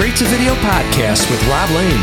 Straight to Video podcast with Rob Lane.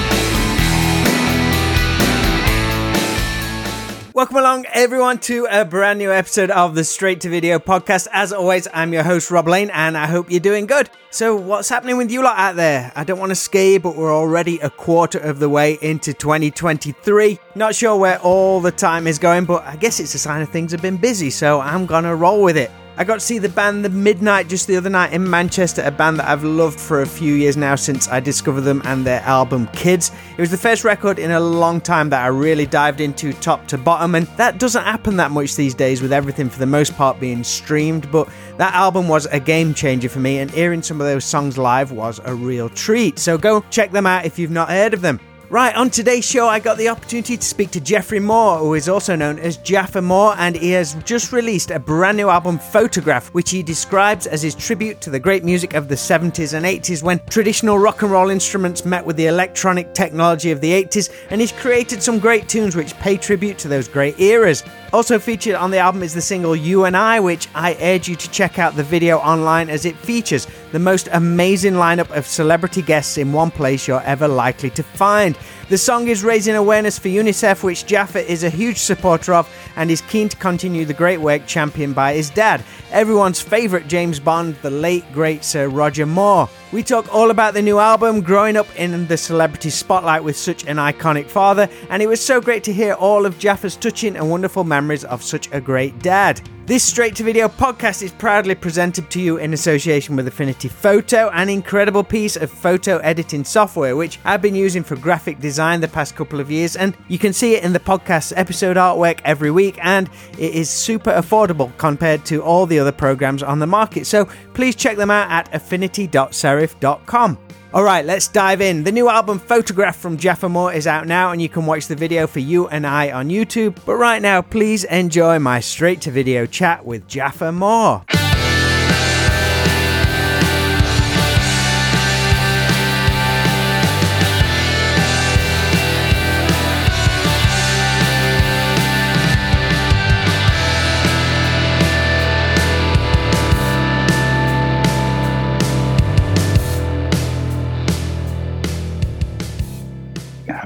Welcome along, everyone, to a brand new episode of the Straight to Video podcast. As always, I'm your host, Rob Lane, and I hope you're doing good. So, what's happening with you lot out there? I don't want to scare you, but we're already a quarter of the way into 2023. Not sure where all the time is going, but I guess it's a sign of things have been busy, so I'm gonna roll with it. I got to see the band The Midnight just the other night in Manchester, a band that I've loved for a few years now since I discovered them and their album Kids. It was the first record in a long time that I really dived into top to bottom, and that doesn't happen that much these days with everything for the most part being streamed. But that album was a game changer for me, and hearing some of those songs live was a real treat. So go check them out if you've not heard of them. Right, on today's show, I got the opportunity to speak to Geoffrey Moore, who is also known as Jaffa Moore, and he has just released a brand new album, Photograph, which he describes as his tribute to the great music of the 70s and 80s when traditional rock and roll instruments met with the electronic technology of the 80s, and he's created some great tunes which pay tribute to those great eras. Also featured on the album is the single You and I, which I urge you to check out the video online as it features the most amazing lineup of celebrity guests in one place you're ever likely to find. The song is raising awareness for UNICEF, which Jaffa is a huge supporter of and is keen to continue the great work championed by his dad, everyone's favourite James Bond, the late great Sir Roger Moore. We talk all about the new album, growing up in the celebrity spotlight with such an iconic father, and it was so great to hear all of Jaffa's touching and wonderful memories of such a great dad. This straight to video podcast is proudly presented to you in association with Affinity Photo, an incredible piece of photo editing software which I've been using for graphic design the past couple of years. And you can see it in the podcast episode artwork every week, and it is super affordable compared to all the other programs on the market. So please check them out at affinity.serif.com. All right, let's dive in. The new album Photograph from Jaffa Moore is out now, and you can watch the video for you and I on YouTube. But right now, please enjoy my straight to video chat with Jaffa Moore.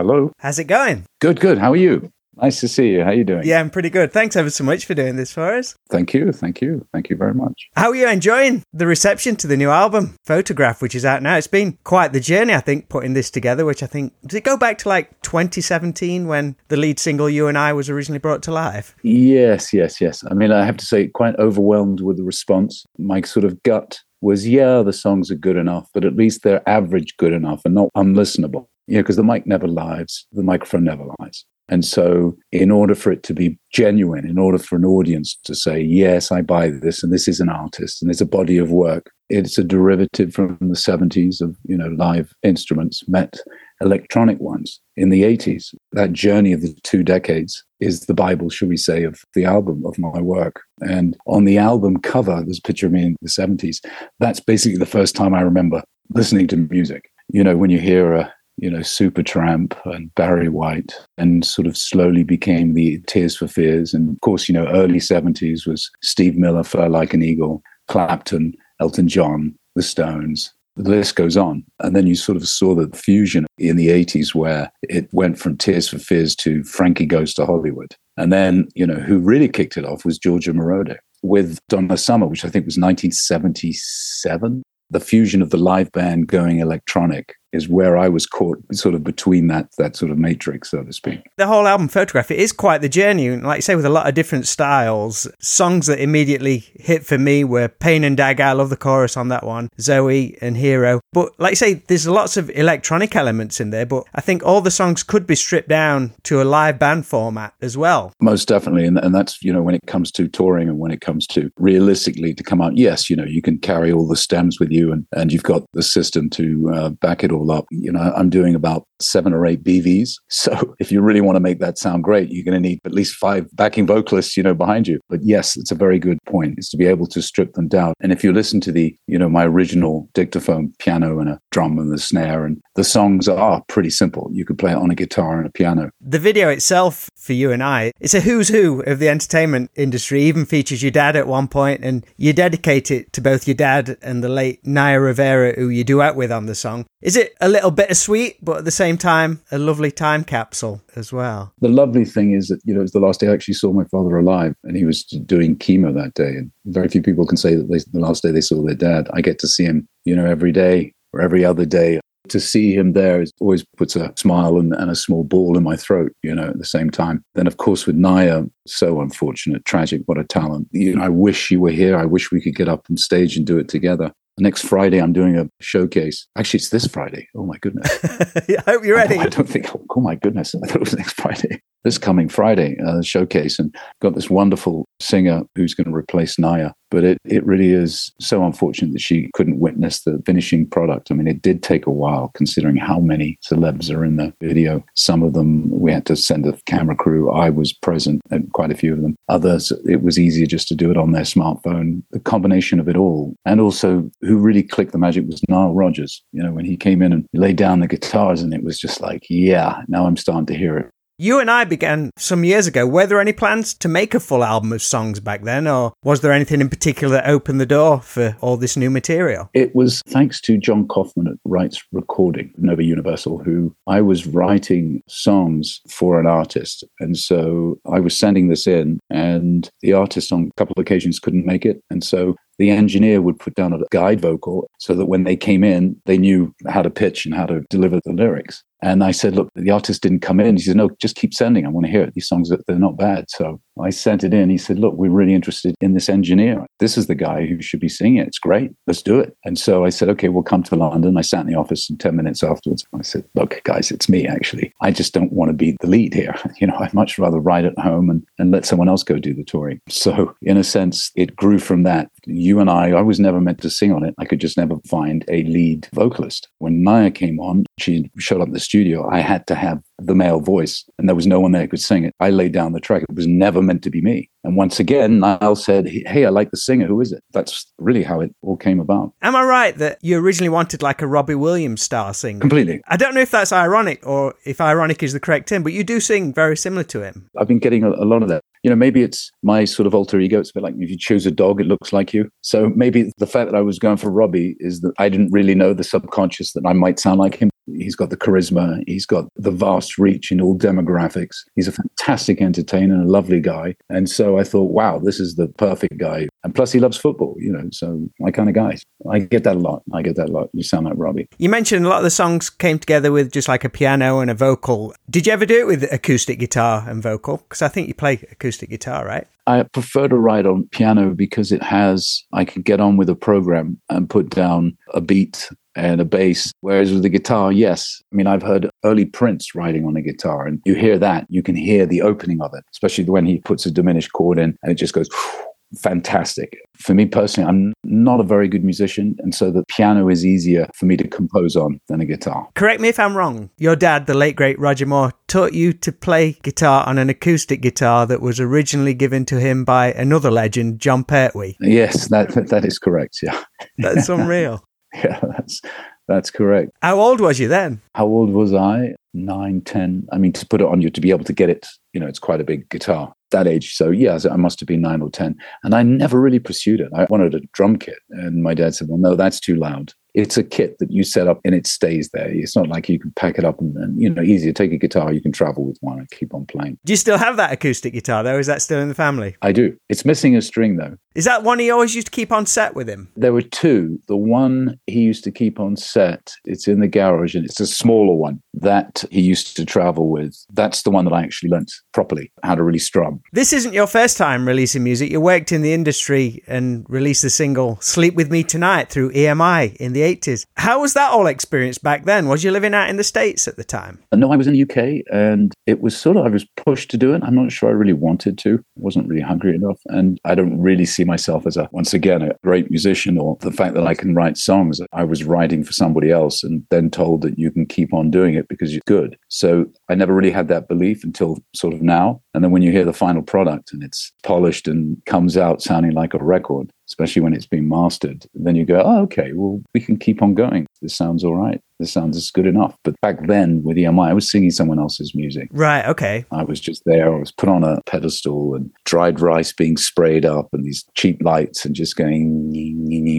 Hello. How's it going? Good, good. How are you? Nice to see you. How are you doing? Yeah, I'm pretty good. Thanks ever so much for doing this for us. Thank you. Thank you. Thank you very much. How are you enjoying the reception to the new album, Photograph, which is out now? It's been quite the journey, I think, putting this together, which I think, does it go back to like 2017 when the lead single You and I was originally brought to life? Yes, yes, yes. I mean, I have to say, quite overwhelmed with the response. My sort of gut was, yeah, the songs are good enough, but at least they're average good enough and not unlistenable. You know, because the mic never lies, the microphone never lies. And so, in order for it to be genuine, in order for an audience to say, yes, I buy this, and this is an artist, and it's a body of work, it's a derivative from the 70s of, you know, live instruments met electronic ones in the 80s. That journey of the two decades is the Bible, shall we say, of the album, of my work. And on the album cover, there's a picture of me in the 70s. That's basically the first time I remember listening to music. You know, when you hear a you know, Supertramp and Barry White, and sort of slowly became the Tears for Fears. And of course, you know, early 70s was Steve Miller, Fly Like an Eagle, Clapton, Elton John, The Stones. The list goes on. And then you sort of saw the fusion in the 80s where it went from Tears for Fears to Frankie Goes to Hollywood. And then, you know, who really kicked it off was Giorgio Moroder with Donna Summer, which I think was 1977 the fusion of the live band going electronic is where I was caught sort of between that that sort of matrix, so to speak. The whole album photograph, it is quite the journey. Like you say, with a lot of different styles. Songs that immediately hit for me were Pain and Dagger. I love the chorus on that one. Zoe and Hero. But like you say, there's lots of electronic elements in there, but I think all the songs could be stripped down to a live band format as well. Most definitely. And, and that's, you know, when it comes to touring and when it comes to realistically to come out, yes, you know, you can carry all the stems with you and, and you've got the system to uh, back it all up. You know, I'm doing about seven or eight BVs. So if you really want to make that sound great, you're going to need at least five backing vocalists, you know, behind you. But yes, it's a very good point is to be able to strip them down. And if you listen to the, you know, my original dictaphone piano and a drum and the snare and the songs are pretty simple. You could play it on a guitar and a piano. The video itself for you and I. It's a who's who of the entertainment industry, even features your dad at one point, and you dedicate it to both your dad and the late Naya Rivera, who you duet with on the song. Is it a little bittersweet, but at the same time, a lovely time capsule as well? The lovely thing is that, you know, it's the last day I actually saw my father alive, and he was doing chemo that day. And very few people can say that they, the last day they saw their dad. I get to see him, you know, every day or every other day to see him there always puts a smile and, and, a small ball in my throat, you know, at the same time. Then, of course, with Naya, so unfortunate, tragic, what a talent. You know, I wish you were here. I wish we could get up on stage and do it together. Next Friday, I'm doing a showcase. Actually, it's this Friday. Oh, my goodness. I hope you're ready. I, I don't think, oh, my goodness. I thought it was next Friday this coming Friday, uh, showcase, and got this wonderful singer who's going to replace Naya. But it, it really is so unfortunate that she couldn't witness the finishing product. I mean, it did take a while considering how many celebs are in the video. Some of them we had to send a camera crew. I was present at quite a few of them. Others, it was easier just to do it on their smartphone. The combination of it all. And also, who really clicked the magic was Nile Rodgers. You know, when he came in and laid down the guitars, and it was just like, yeah, now I'm starting to hear it. You and I began some years ago. Were there any plans to make a full album of songs back then, or was there anything in particular that opened the door for all this new material? It was thanks to John Kaufman at Rights Recording, Nova Universal, who I was writing songs for an artist. And so I was sending this in, and the artist on a couple of occasions couldn't make it. And so the engineer would put down a guide vocal so that when they came in, they knew how to pitch and how to deliver the lyrics. And I said, look, the artist didn't come in. He said, no, just keep sending. I want to hear it. These songs, they're not bad. So I sent it in. He said, look, we're really interested in this engineer. This is the guy who should be singing it. It's great. Let's do it. And so I said, okay, we'll come to London. I sat in the office and 10 minutes afterwards, I said, look, guys, it's me, actually. I just don't want to be the lead here. You know, I'd much rather ride at home and, and let someone else go do the touring. So in a sense, it grew from that. You and I, I was never meant to sing on it. I could just never find a lead vocalist. When Naya came on, she showed up in the studio. I had to have the male voice, and there was no one there who could sing it. I laid down the track. It was never meant to be me. And once again, Nile said, Hey, I like the singer. Who is it? That's really how it all came about. Am I right that you originally wanted like a Robbie Williams style singer? Completely. I don't know if that's ironic or if ironic is the correct term, but you do sing very similar to him. I've been getting a, a lot of that. You know, maybe it's my sort of alter ego. It's a bit like if you choose a dog, it looks like you. So maybe the fact that I was going for Robbie is that I didn't really know the subconscious that I might sound like him. He's got the charisma. He's got the vast reach in all demographics. He's a fantastic entertainer and a lovely guy. And so I thought, wow, this is the perfect guy. And plus, he loves football, you know, so my kind of guy. I get that a lot. I get that a lot. You sound like Robbie. You mentioned a lot of the songs came together with just like a piano and a vocal. Did you ever do it with acoustic guitar and vocal? Because I think you play acoustic guitar, right? I prefer to write on piano because it has, I can get on with a program and put down a beat and a bass. Whereas with the guitar, yes. I mean, I've heard early Prince writing on a guitar, and you hear that, you can hear the opening of it, especially when he puts a diminished chord in and it just goes fantastic. For me personally, I'm not a very good musician, and so the piano is easier for me to compose on than a guitar. Correct me if I'm wrong. Your dad, the late great Roger Moore, taught you to play guitar on an acoustic guitar that was originally given to him by another legend, Jon Pertwee. Yes, that that is correct. Yeah, that's unreal. yeah, that's that's correct. How old was you then? How old was I? Nine, ten. I mean, to put it on you to be able to get it, you know, it's quite a big guitar that age. So yeah, I must have been nine or ten, and I never really pursued it. I wanted a drum kit, and my dad said, "Well, no, that's too loud." It's a kit that you set up and it stays there. It's not like you can pack it up and, and, you know, easier. Take a guitar, you can travel with one and keep on playing. Do you still have that acoustic guitar though? Is that still in the family? I do. It's missing a string though. Is that one he always used to keep on set with him? There were two. The one he used to keep on set, it's in the garage and it's a smaller one that he used to travel with. That's the one that I actually learnt properly how to really strum. This isn't your first time releasing music. You worked in the industry and released the single Sleep With Me Tonight through EMI in the 80s. How was that all experienced back then? Was you living out in the States at the time? Uh, no, I was in the UK and it was sort of, I was pushed to do it. I'm not sure I really wanted to. I wasn't really hungry enough. And I don't really see myself as a, once again, a great musician or the fact that I can write songs. I was writing for somebody else and then told that you can keep on doing it because you're good. So I never really had that belief until sort of now. And then when you hear the final product and it's polished and comes out sounding like a record, especially when it's been mastered, then you go, oh, okay, well, we can keep on going. This sounds all right. This sounds good enough. But back then with EMI, I was singing someone else's music. Right. Okay. I was just there. I was put on a pedestal and dried rice being sprayed up and these cheap lights and just going,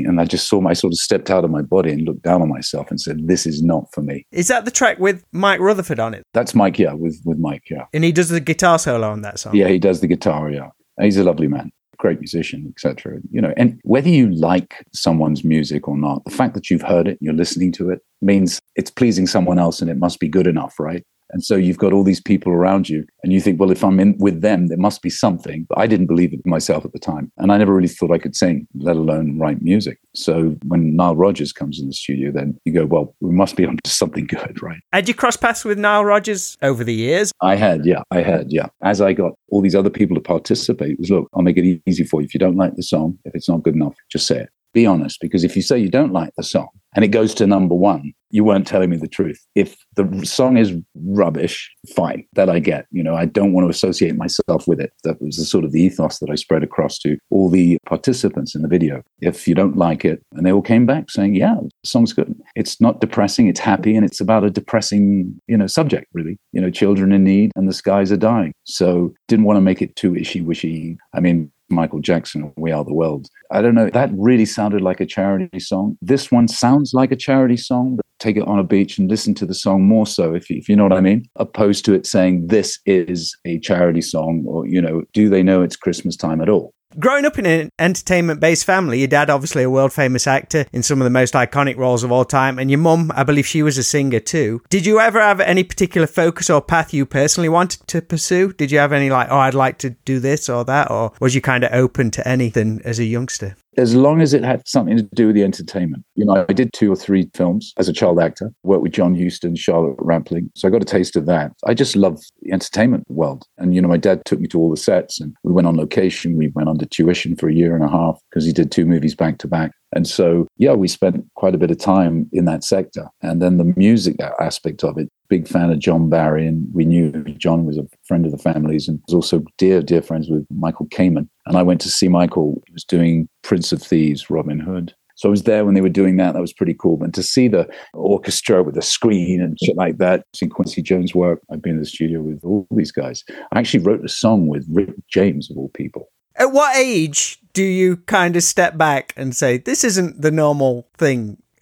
and I just saw my, sort of stepped out of my body and looked down on myself and said, this is not for me. Is that the track with Mike Rutherford on it? That's Mike, yeah, with, with Mike, yeah. And he does the guitar solo on that song? Yeah, he does the guitar, yeah. He's a lovely man great musician, etc. You know, and whether you like someone's music or not, the fact that you've heard it, and you're listening to it, means it's pleasing someone else, and it must be good enough, right? And so you've got all these people around you, and you think, well, if I'm in with them, there must be something. But I didn't believe it myself at the time. And I never really thought I could sing, let alone write music. So when Nile Rodgers comes in the studio, then you go, well, we must be onto something good, right? Had you crossed paths with Nile Rodgers over the years? I had, yeah. I had, yeah. As I got all these other people to participate, it was look, I'll make it easy for you. If you don't like the song, if it's not good enough, just say it. Be honest, because if you say you don't like the song and it goes to number one, you weren't telling me the truth. If the song is rubbish, fine, that I get. You know, I don't want to associate myself with it. That was the sort of the ethos that I spread across to all the participants in the video. If you don't like it, and they all came back saying, yeah, the song's good. It's not depressing, it's happy, and it's about a depressing, you know, subject, really. You know, children in need and the skies are dying. So didn't want to make it too ishy-wishy. I mean, Michael Jackson, We Are the World. I don't know, that really sounded like a charity song. This one sounds like a charity song, but take it on a beach and listen to the song more so, if you, if you know what I mean, opposed to it saying this is a charity song or, you know, do they know it's Christmas time at all? Growing up in an entertainment based family, your dad, obviously a world famous actor in some of the most iconic roles of all time, and your mum, I believe she was a singer too. Did you ever have any particular focus or path you personally wanted to pursue? Did you have any, like, oh, I'd like to do this or that? Or was you kind of open to anything as a youngster? As long as it had something to do with the entertainment. You know, I did two or three films as a child actor, worked with John Huston, Charlotte Rampling. So I got a taste of that. I just love the entertainment world. And, you know, my dad took me to all the sets and we went on location. We went under tuition for a year and a half because he did two movies back to back. And so, yeah, we spent quite a bit of time in that sector. And then the music aspect of it, big fan of John Barry. And we knew John was a friend of the family's and was also dear, dear friends with Michael Kamen. And I went to see Michael. He was doing Prince of Thieves, Robin Hood. So I was there when they were doing that. That was pretty cool. And to see the orchestra with the screen and shit like that, seeing Quincy Jones work, I've been in the studio with all these guys. I actually wrote a song with Rick James, of all people. At what age do you kind of step back and say, this isn't the normal thing?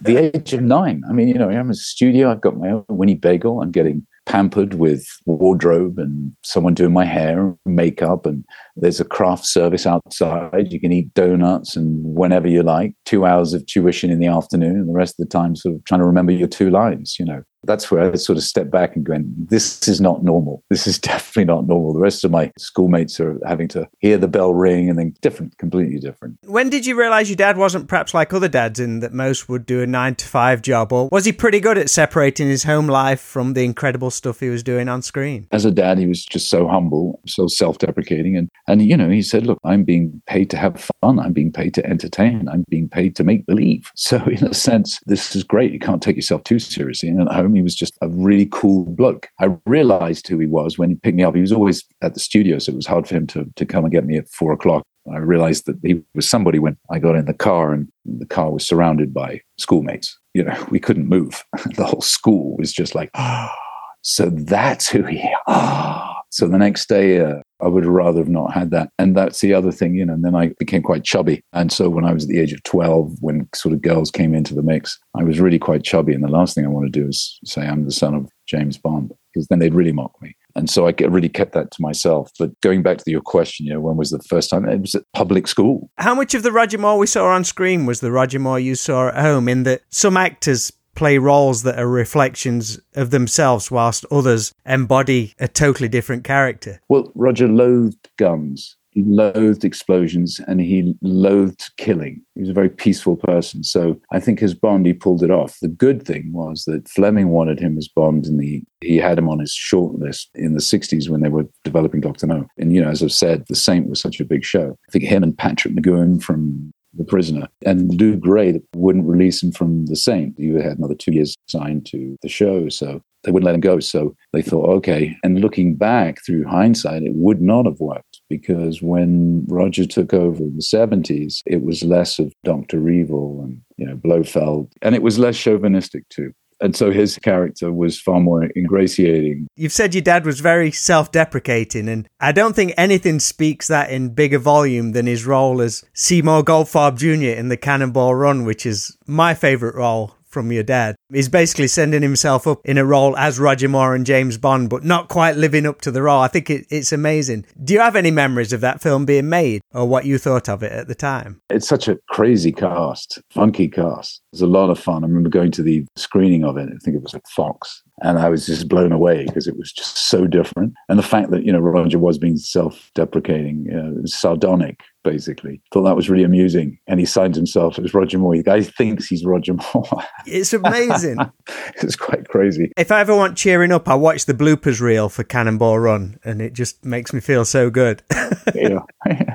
the age of nine. I mean, you know, I'm in a studio, I've got my own Winnebago, I'm getting pampered with wardrobe and someone doing my hair, and makeup, and there's a craft service outside. You can eat donuts and whenever you like. Two hours of tuition in the afternoon, and the rest of the time, sort of trying to remember your two lines. You know, that's where I sort of step back and going, this is not normal. This is definitely not normal. The rest of my schoolmates are having to hear the bell ring and then different, completely different. When did you realize your dad wasn't perhaps like other dads in that most would do a nine to five job? Or was he pretty good at separating his home life from the incredible stuff he was doing on screen? As a dad, he was just so humble, so self deprecating. And, and, you know, he said, look, I'm being paid to have fun. I'm being paid to entertain. I'm being paid to make believe. So, in a sense, this is great. You can't take yourself too seriously. And at home, he was just a really cool bloke. I realized who he was when he picked me up. He was always at the studio, so it was hard for him to, to come and get me at four o'clock. I realized that he was somebody when I got in the car and the car was surrounded by schoolmates. You know, we couldn't move. the whole school was just like, ah. So that's who he ah. So the next day, uh, I would rather have not had that. And that's the other thing, you know. And then I became quite chubby. And so when I was at the age of 12, when sort of girls came into the mix, I was really quite chubby. And the last thing I want to do is say I'm the son of James Bond, because then they'd really mock me. And so I really kept that to myself. But going back to your question, you know, when was the first time? It was at public school. How much of the Roger Moore we saw on screen was the Roger Moore you saw at home? In that some actors play roles that are reflections of themselves, whilst others embody a totally different character. Well, Roger loathed guns. He loathed explosions and he loathed killing. He was a very peaceful person. So I think as Bond, he pulled it off. The good thing was that Fleming wanted him as Bond and he, he had him on his short list in the 60s when they were developing Dr. No. And, you know, as I've said, The Saint was such a big show. I think him and Patrick McGoohan from the prisoner. And Lew Grade wouldn't release him from the Saint. He had another two years signed to the show, so they wouldn't let him go. So they thought, okay. And looking back through hindsight, it would not have worked because when Roger took over in the 70s, it was less of Dr. Evil and, you know, Blofeld, and it was less chauvinistic too. And so his character was far more ingratiating. You've said your dad was very self deprecating, and I don't think anything speaks that in bigger volume than his role as Seymour Goldfarb Jr. in the Cannonball Run, which is my favourite role from your dad. He's basically sending himself up in a role as Roger Moore and James Bond, but not quite living up to the role. I think it, it's amazing. Do you have any memories of that film being made or what you thought of it at the time? It's such a crazy cast, funky cast. It was a lot of fun. I remember going to the screening of it. I think it was at Fox. And I was just blown away because it was just so different. And the fact that, you know, Roger was being self deprecating, uh, sardonic, basically. Thought that was really amusing. And he signed himself as Roger Moore. The guy thinks he's Roger Moore. It's amazing. it's quite crazy. If I ever want cheering up, I watch the bloopers reel for Cannonball Run and it just makes me feel so good. yeah.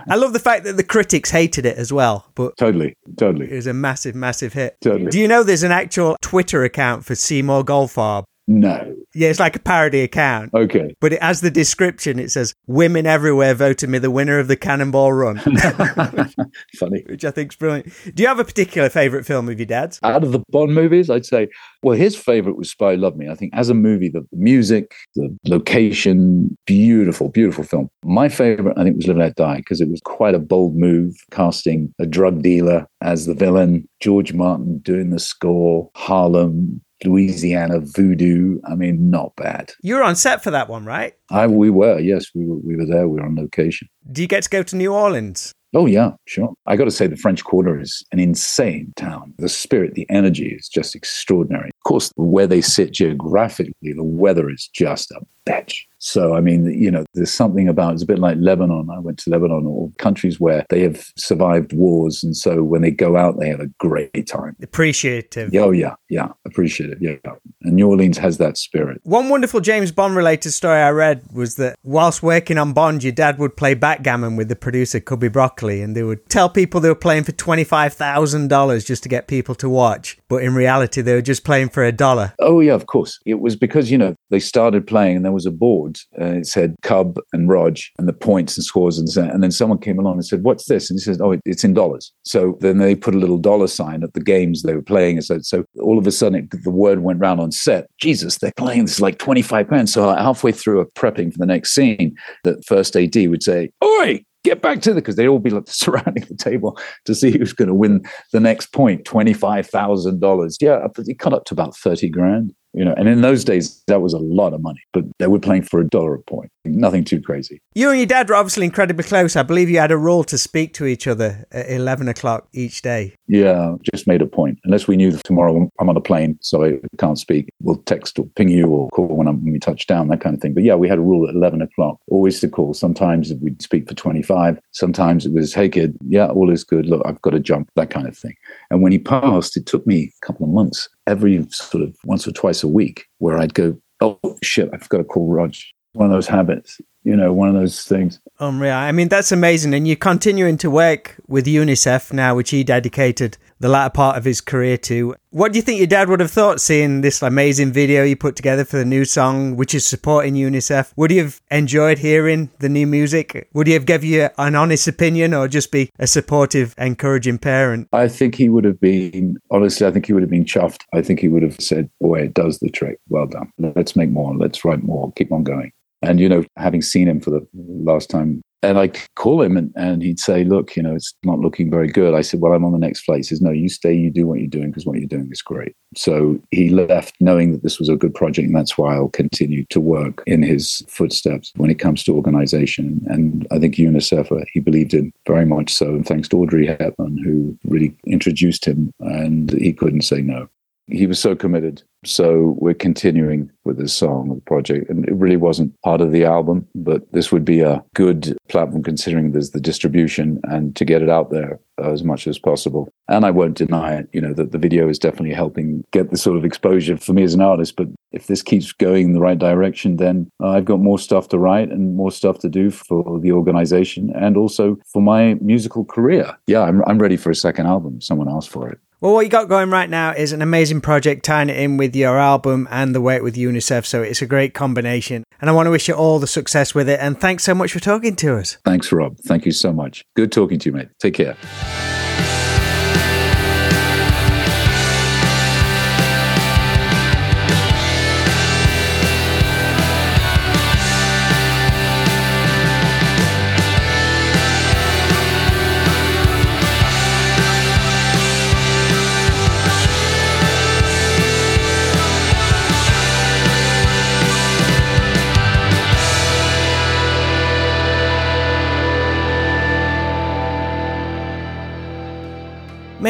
I love the fact that the critics hated it as well. But totally, totally. It was a massive, massive hit. Totally. Do you know there's an actual Twitter account for Seymour Goldfarb? No. Yeah, it's like a parody account. Okay. But it has the description. It says, Women everywhere voted me the winner of the Cannonball Run. Funny. Which I think is brilliant. Do you have a particular favourite film of your dad's? Out of the Bond movies, I'd say, well, his favourite was Spy Love Me. I think as a movie, the music, the location, beautiful, beautiful film. My favourite, I think, was Live and Let Die because it was quite a bold move, casting a drug dealer as the villain, George Martin doing the score, Harlem, Louisiana voodoo. I mean, not bad. You were on set for that one, right? I, we were, yes, we were, we were there. We were on location. Do you get to go to New Orleans? Oh, yeah, sure. I got to say, the French Quarter is an insane town. The spirit, the energy is just extraordinary. Of course, where they sit geographically, the weather is just a bitch. So, I mean, you know, there's something about it's a bit like Lebanon. I went to Lebanon or countries where they have survived wars. And so when they go out, they have a great time. Appreciative. Oh, yeah, yeah, appreciative. Yeah. And New Orleans has that spirit. One wonderful James Bond related story I read was that whilst working on Bond, your dad would play backgammon with the producer, Cubby Broccoli, and they would tell people they were playing for $25,000 just to get people to watch. But in reality, they were just playing for a dollar. Oh, yeah, of course. It was because, you know, they started playing and there was a board and uh, it said Cub and Rog and the points and scores and and then someone came along and said, "What's this?" And he says, "Oh, it's in dollars." So then they put a little dollar sign at the games they were playing, and so so all of a sudden it, the word went round on set. Jesus, they're playing this like twenty five grand. So halfway through a prepping for the next scene, the first AD would say, "Oi, get back to the because they'd all be like surrounding the table to see who's going to win the next point $25,000 yeah it cut up to about 30 grand you know and in those days that was a lot of money but they were playing for a dollar a point nothing too crazy. You and your dad were obviously incredibly close. I believe you had a rule to speak to each other at 11 o'clock each day yeah just made a point. Unless we knew that tomorrow i'm on a plane so i can't speak. We'll text or ping you or call when, when we touch down that kind of thing. But yeah we had a rule at 11 o'clock. Always to call. Sometimes we'd speak for 25 sometimes it was hey kid yeah all is good. Look i've got to jump that kind of thing. And when he passed it took me a couple of months every sort of once or twice a week where I'd go, oh shit, I've got to call Rog. One of those habits, you know, one of those things. Um, Unreal. I mean, that's amazing. And you're continuing to work with UNICEF now, which he dedicated the latter part of his career to. What do you think your dad would have thought seeing this amazing video you put together for the new song, which is supporting UNICEF? Would he have enjoyed hearing the new music? Would he have given you an honest opinion or just be a supportive, encouraging parent? I think he would have been, honestly, I think he would have been chuffed. I think he would have said, boy, it does the trick. Well done. Let's make more. Let's write more. Keep on going. And, you know, having seen him for the last time and I call him and, and he'd say, Look, you know, it's not looking very good. I said, Well, I'm on the next flight. He says, No, you stay, you do what you're doing because what you're doing is great. So he left knowing that this was a good project. And that's why I'll continue to work in his footsteps when it comes to organization. And I think UNICEF, he believed in very much so. And thanks to Audrey Hepburn, who really introduced him, and he couldn't say no he was so committed. So we're continuing with this song, the project. And it really wasn't part of the album, but this would be a good platform considering there's the distribution and to get it out there as much as possible. And I won't deny it, you know, that the video is definitely helping get the sort of exposure for me as an artist. But if this keeps going in the right direction, then I've got more stuff to write and more stuff to do for the organization and also for my musical career. Yeah, I'm, I'm ready for a second album. Someone asked for it. Well, what you got going right now is an amazing project tying it in with your album and the work with UNICEF. So it's a great combination. And I want to wish you all the success with it. And thanks so much for talking to us. Thanks, Rob. Thank you so much. Good talking to you, mate. Take care.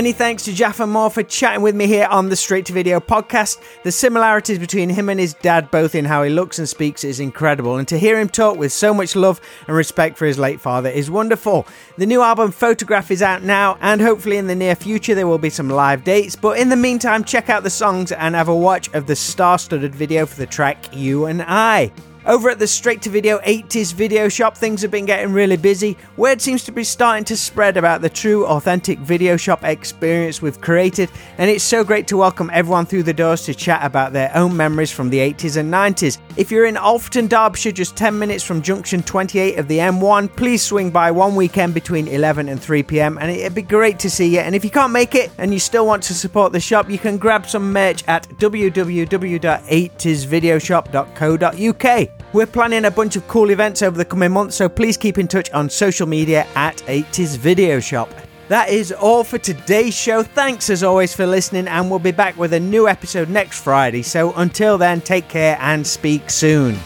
Many thanks to Jaffa Moore for chatting with me here on the Straight to Video podcast. The similarities between him and his dad, both in how he looks and speaks, is incredible. And to hear him talk with so much love and respect for his late father is wonderful. The new album Photograph is out now, and hopefully in the near future there will be some live dates. But in the meantime, check out the songs and have a watch of the star studded video for the track You and I. Over at the Straight to Video 80s video shop, things have been getting really busy. Word seems to be starting to spread about the true, authentic video shop experience we've created, and it's so great to welcome everyone through the doors to chat about their own memories from the 80s and 90s. If you're in Alfreton, Derbyshire, just 10 minutes from junction 28 of the M1, please swing by one weekend between 11 and 3 pm, and it'd be great to see you. And if you can't make it and you still want to support the shop, you can grab some merch at www.80svideoshop.co.uk. We're planning a bunch of cool events over the coming months, so please keep in touch on social media at 80s Video Shop. That is all for today's show. Thanks as always for listening, and we'll be back with a new episode next Friday. So until then, take care and speak soon.